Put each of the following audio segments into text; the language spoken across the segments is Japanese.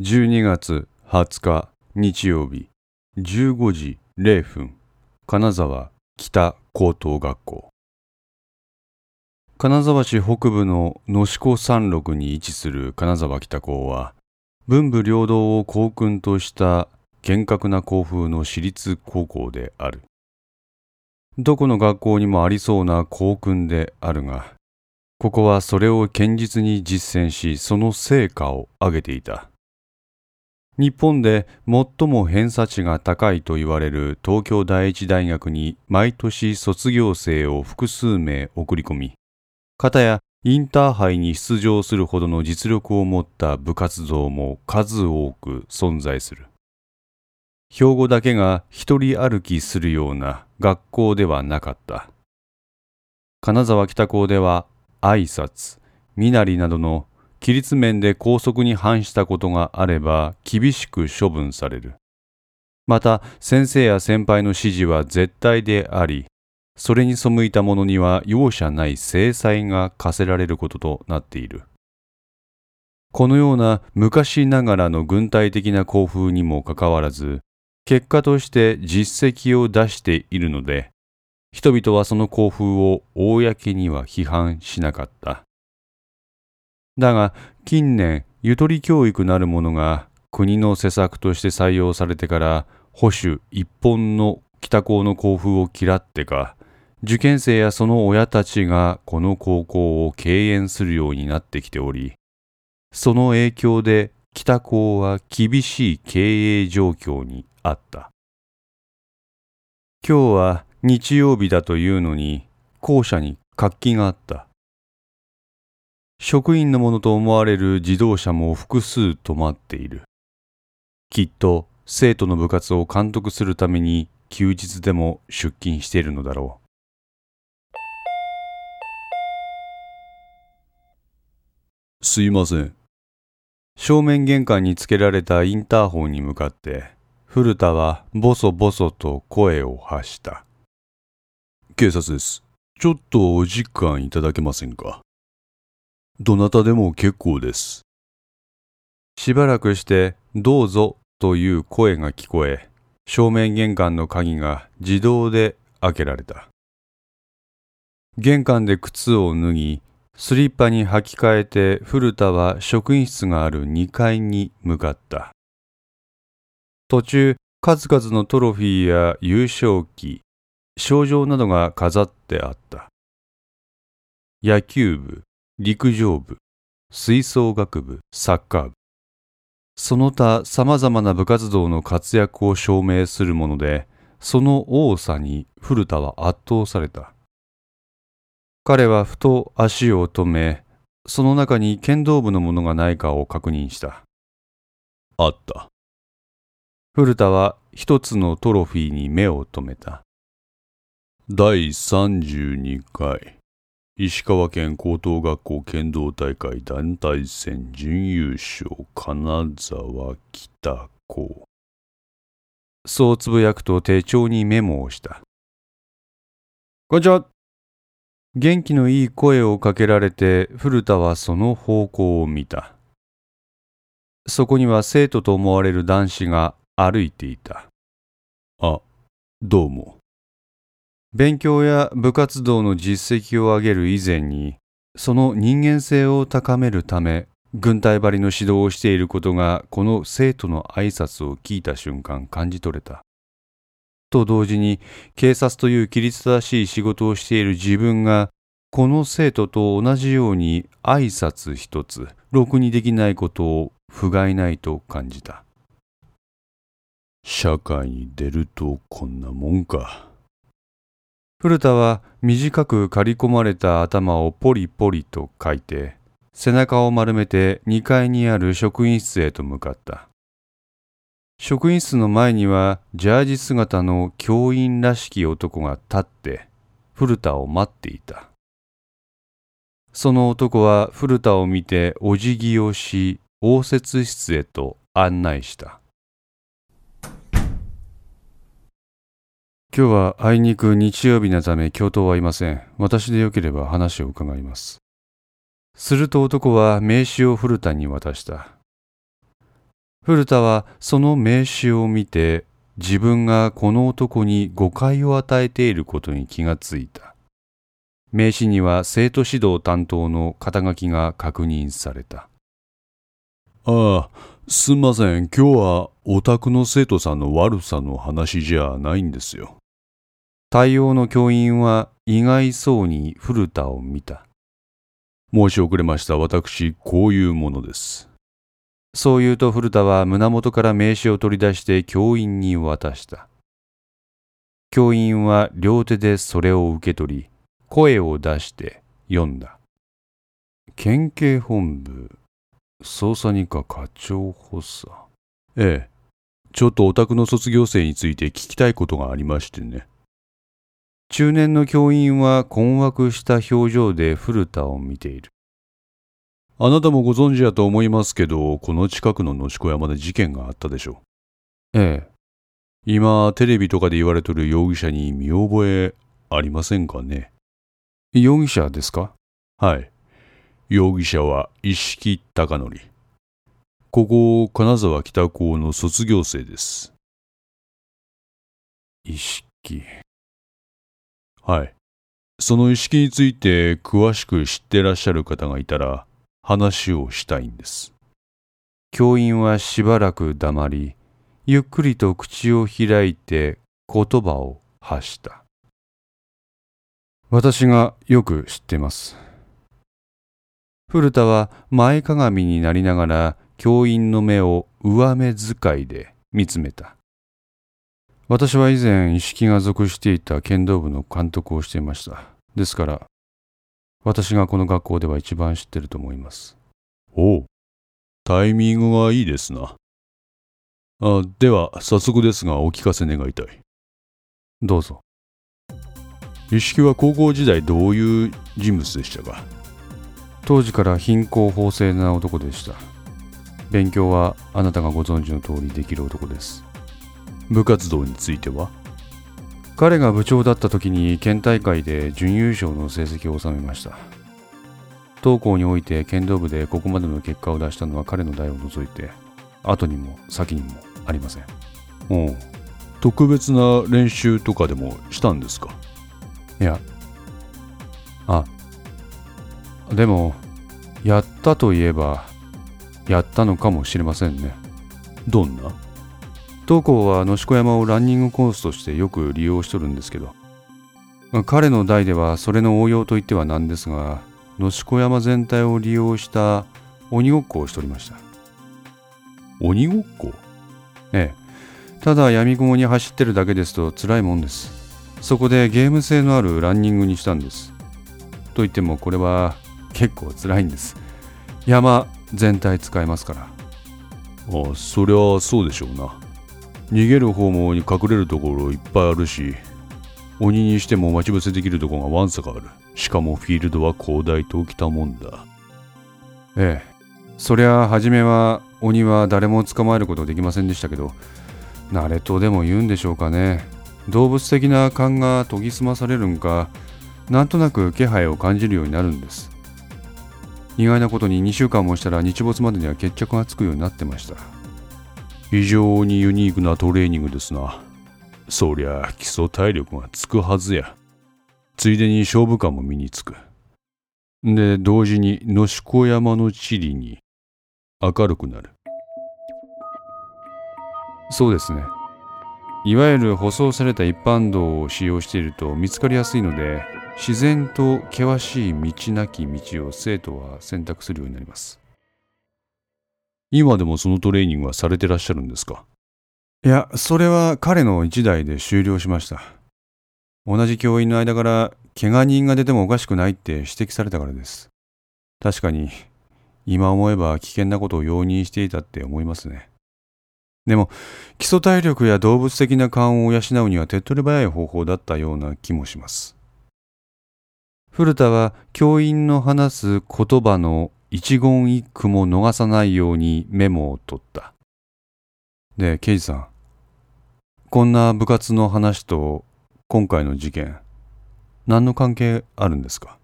12月20日日曜日。15時0分。金沢北高等学校。金沢市北部の野志子山麓に位置する金沢北高は文武両道を校訓とした厳格な校風の私立高校である。どこの学校にもありそうな校訓であるがここはそれを堅実に実践しその成果を上げていた。日本で最も偏差値が高いと言われる東京第一大学に毎年卒業生を複数名送り込み、片やインターハイに出場するほどの実力を持った部活動も数多く存在する。兵庫だけが一人歩きするような学校ではなかった。金沢北高では挨拶、身なりなどの規律面で校則に反したことがあれば厳しく処分される。また先生や先輩の指示は絶対であり、それに背いた者には容赦ない制裁が課せられることとなっている。このような昔ながらの軍隊的な校風にもかかわらず、結果として実績を出しているので、人々はその校風を公には批判しなかった。だが近年ゆとり教育なるものが国の施策として採用されてから保守一本の北高の校風を嫌ってか受験生やその親たちがこの高校を敬遠するようになってきておりその影響で北高は厳しい経営状況にあった。今日は日曜日だというのに校舎に活気があった。職員のものと思われる自動車も複数止まっている。きっと生徒の部活を監督するために休日でも出勤しているのだろう。すいません。正面玄関につけられたインターホンに向かって古田はボソボソと声を発した。警察です。ちょっとお時間いただけませんか？どなたでも結構です。しばらくしてどうぞという声が聞こえ、正面玄関の鍵が自動で開けられた。玄関で靴を脱ぎ、スリッパに履き替えて古田は職員室がある2階に向かった。途中、数々のトロフィーや優勝旗、賞状などが飾ってあった。野球部、陸上部、吹奏楽部、サッカー部。その他様々な部活動の活躍を証明するもので、その多さに古田は圧倒された。彼はふと足を止め、その中に剣道部のものがないかを確認した。あった。古田は一つのトロフィーに目を留めた。第32回。石川県高等学校剣道大会団体戦準優勝金沢北高そうつぶやくと手帳にメモをした。こんにちは。元気のいい声をかけられて古田はその方向を見た。そこには生徒と思われる男子が歩いていた。あどうも勉強や部活動の実績を上げる以前に、その人間性を高めるため、軍隊張りの指導をしていることが、この生徒の挨拶を聞いた瞬間感じ取れた。と同時に、警察という規律正しい仕事をしている自分が、この生徒と同じように挨拶一つ、ろくにできないことを不甲斐ないと感じた。社会に出るとこんなもんか。古田は短く刈り込まれた頭をポリポリと書いて、背中を丸めて2階にある職員室へと向かった。職員室の前にはジャージ姿の教員らしき男が立って古田を待っていた。その男は古田を見てお辞儀をし応接室へと案内した。今日はあいにく日曜日のため教頭はいません。私でよければ話を伺います。すると男は名刺を古田に渡した。古田はその名刺を見て自分がこの男に誤解を与えていることに気がついた。名刺には生徒指導担当の肩書きが確認された。ああ、すんません。今日はお宅の生徒さんの悪さの話じゃないんですよ。対応の教員は意外そうに古田を見た。申し遅れました。私、こういうものです。そう言うと古田は胸元から名刺を取り出して教員に渡した。教員は両手でそれを受け取り、声を出して読んだ。県警本部、捜査二課課長補佐。ええ。ちょっとお宅の卒業生について聞きたいことがありましてね。中年の教員は困惑した表情で古田を見ている。あなたもご存知やと思いますけど、この近くの野子山で事件があったでしょう。ええ。今、テレビとかで言われとる容疑者に見覚えありませんかね？容疑者ですか？はい。容疑者は一色貴則。ここ、金沢北高の卒業生です。一色。はい。その意識について詳しく知ってらっしゃる方がいたら話をしたいんです。教員はしばらく黙り、ゆっくりと口を開いて言葉を発した。私がよく知ってます。古田は前かがみになりながら教員の目を上目遣いで見つめた。私は以前、意識が属していた剣道部の監督をしていました。ですから、私がこの学校では一番知ってると思います。おう、タイミングがいいですな。あでは、早速ですがお聞かせ願いたい。どうぞ。意識は高校時代どういう人物でしたか？当時から貧困法制な男でした。勉強はあなたがご存知の通りできる男です。部活動については？彼が部長だった時に県大会で準優勝の成績を収めました。当校において剣道部でここまでの結果を出したのは彼の代を除いて後にも先にもありません。おう。特別な練習とかでもしたんですか？いや。あ。でもやったといえばやったのかもしれませんね。どんな？当校は野子山をランニングコースとしてよく利用しとるんですけど、彼の代ではそれの応用といってはなんですが、野子山全体を利用した鬼ごっこをしておりました。鬼ごっこ？ええ。ただ闇雲に走ってるだけですと辛いもんです。そこでゲーム性のあるランニングにしたんです。と言ってもこれは結構辛いんです。山全体使えますから。ああ、そりゃそうでしょうな。逃げる方も隠れるところいっぱいあるし鬼にしても待ち伏せできるとこがわんさかある。しかもフィールドは広大ときたもんだ。ええ。そりゃ初めは鬼は誰も捕まえることできませんでしたけど慣れとでも言うんでしょうかね。動物的な勘が研ぎ澄まされるんかなんとなく気配を感じるようになるんです。意外なことに2週間もしたら日没までには決着がつくようになってました。非常にユニークなトレーニングですな。そりゃ基礎体力がつくはずや。ついでに勝負感も身につく。で、同時に野子山の地理に明るくなる。そうですね。いわゆる舗装された一般道を使用していると見つかりやすいので、自然と険しい道なき道を生徒は選択するようになります。今でもそのトレーニングはされてらっしゃるんですか？いや、それは彼の一代で終了しました。同じ教員の間から、怪我人が出てもおかしくないって指摘されたからです。確かに、今思えば危険なことを容認していたって思いますね。でも、基礎体力や動物的な勘を養うには手っ取り早い方法だったような気もします。古田は教員の話す言葉の一言一句も逃さないようにメモを取った。で、刑事さん。こんな部活の話と今回の事件、何の関係あるんですか？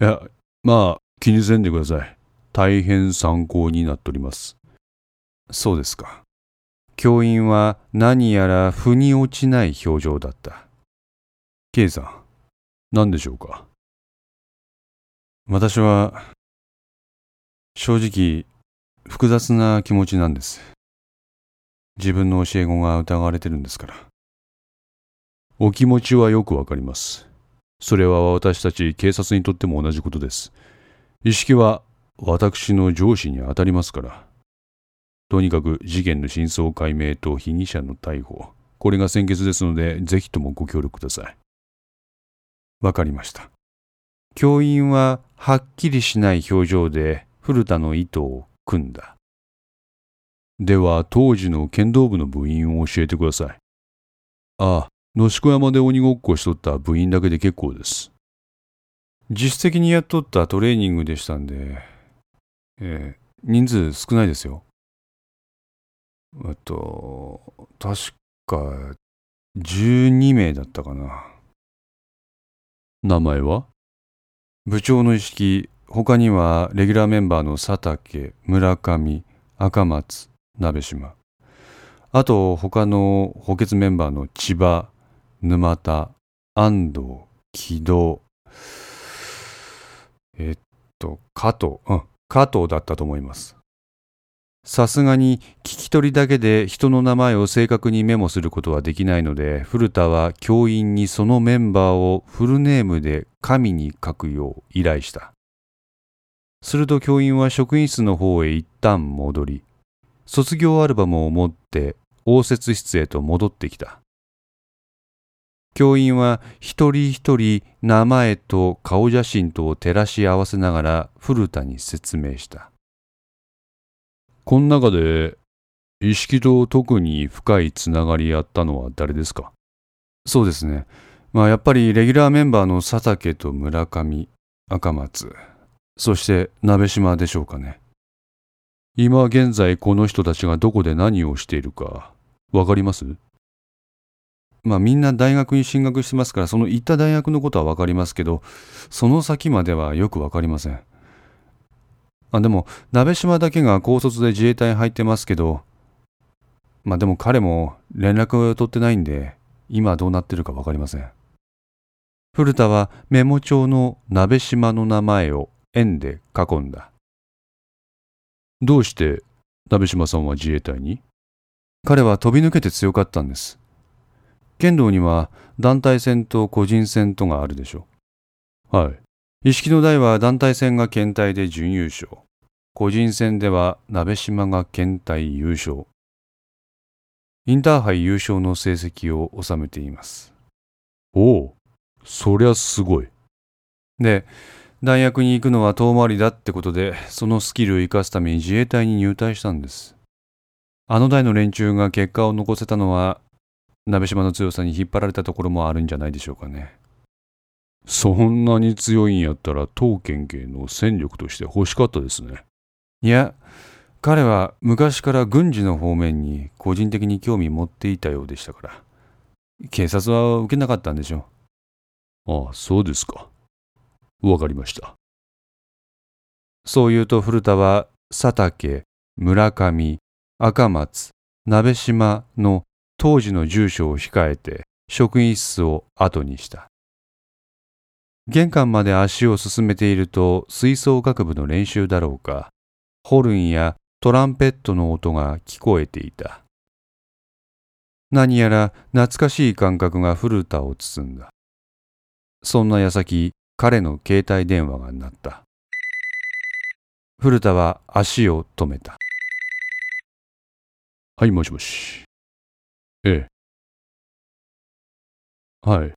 いや、まあ、気にせんでください。大変参考になっております。そうですか。教員は何やら腑に落ちない表情だった。K さん、何でしょうか？私は、正直、複雑な気持ちなんです。自分の教え子が疑われてるんですから。お気持ちはよくわかります。それは私たち警察にとっても同じことです。意識は私の上司に当たりますから。とにかく事件の真相解明と被疑者の逮捕。これが先決ですので、ぜひともご協力ください。わかりました。教員ははっきりしない表情で古田の糸を組んだ。では、当時の剣道部の部員を教えてください。ああ、野宿山で鬼ごっこしとった部員だけで結構です。実質的にやっとったトレーニングでしたんで、えー、人数少ないですよ。えっと、確か、12名だったかな。名前は？部長の意識、他にはレギュラーメンバーの佐竹、村上、赤松、鍋島。あと、他の補欠メンバーの千葉、沼田、安藤、木戸、えっと、加藤、うん、加藤だったと思います。さすがに聞き取りだけで人の名前を正確にメモすることはできないので、古田は教員にそのメンバーをフルネームで紙に書くよう依頼した。すると教員は職員室の方へ一旦戻り、卒業アルバムを持って応接室へと戻ってきた。教員は一人一人名前と顔写真とを照らし合わせながら古田に説明した。この中で、意識と特に深いつながりあったのは誰ですか？そうですね。まあやっぱりレギュラーメンバーの佐竹と村上、赤松、そして鍋島でしょうかね。今現在この人たちがどこで何をしているか、わかります？まあみんな大学に進学してますからその行った大学のことはわかりますけど、その先まではよくわかりません。あでも、鍋島だけが高卒で自衛隊入ってますけど、まあでも彼も連絡を取ってないんで、今どうなってるかわかりません。古田はメモ帳の鍋島の名前を円で囲んだ。どうして鍋島さんは自衛隊に？彼は飛び抜けて強かったんです。剣道には団体戦と個人戦とがあるでしょう。はい。意識の代は団体戦が検体で準優勝。個人戦では鍋島が検体優勝。インターハイ優勝の成績を収めています。おお、そりゃすごい。で、大学に行くのは遠回りだってことで、そのスキルを生かすために自衛隊に入隊したんです。あの代の連中が結果を残せたのは、鍋島の強さに引っ張られたところもあるんじゃないでしょうかね。そんなに強いんやったら当県警の戦力として欲しかったですね。いや、彼は昔から軍事の方面に個人的に興味持っていたようでしたから。警察は受けなかったんでしょう。ああ、そうですか。わかりました。そう言うと古田は佐竹、村上、赤松、鍋島の当時の住所を控えて職員室を後にした。玄関まで足を進めていると吹奏楽部の練習だろうか、ホルンやトランペットの音が聞こえていた。何やら懐かしい感覚が古田を包んだ。そんな矢先、彼の携帯電話が鳴った。古田は足を止めた。はい、もしもし。ええ。はい。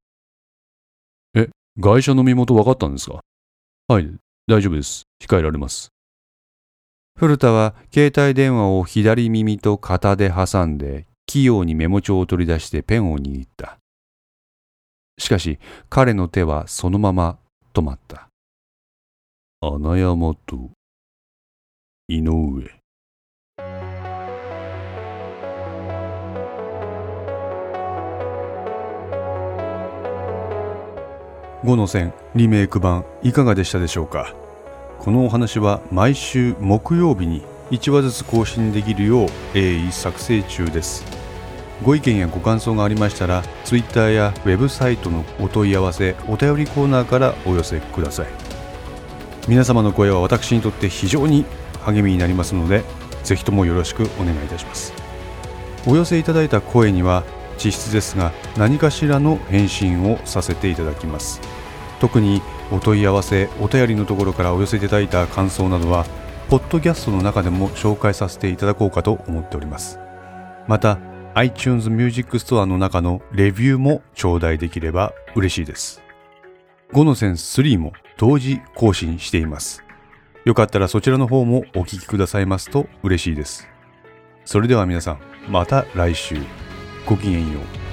え外車の身元分かったんですか？はい、大丈夫です。控えられます。古田は携帯電話を左耳と肩で挟んで、器用にメモ帳を取り出してペンを握った。しかし、彼の手はそのまま止まった。穴山と井上。5の線リメイク版いかがでしたでしょうか？このお話は毎週木曜日に1話ずつ更新できるよう鋭意作成中ですご意見やご感想がありましたら Twitter やウェブサイトのお問い合わせお便りコーナーからお寄せください。皆様の声は私にとって非常に励みになりますのでぜひともよろしくお願いいたします。お寄せいただいた声には実質ですが何かしらの返信をさせていただきます。特にお問い合わせお便りのところからお寄せいただいた感想などはポッドキャストの中でも紹介させていただこうかと思っております。また iTunes Music Store の中のレビューも頂戴できれば嬉しいです。5の線3も同時更新しています。よかったらそちらの方もお聴きくださいますと嬉しいです。それでは皆さんまた来週。ごきげんよう。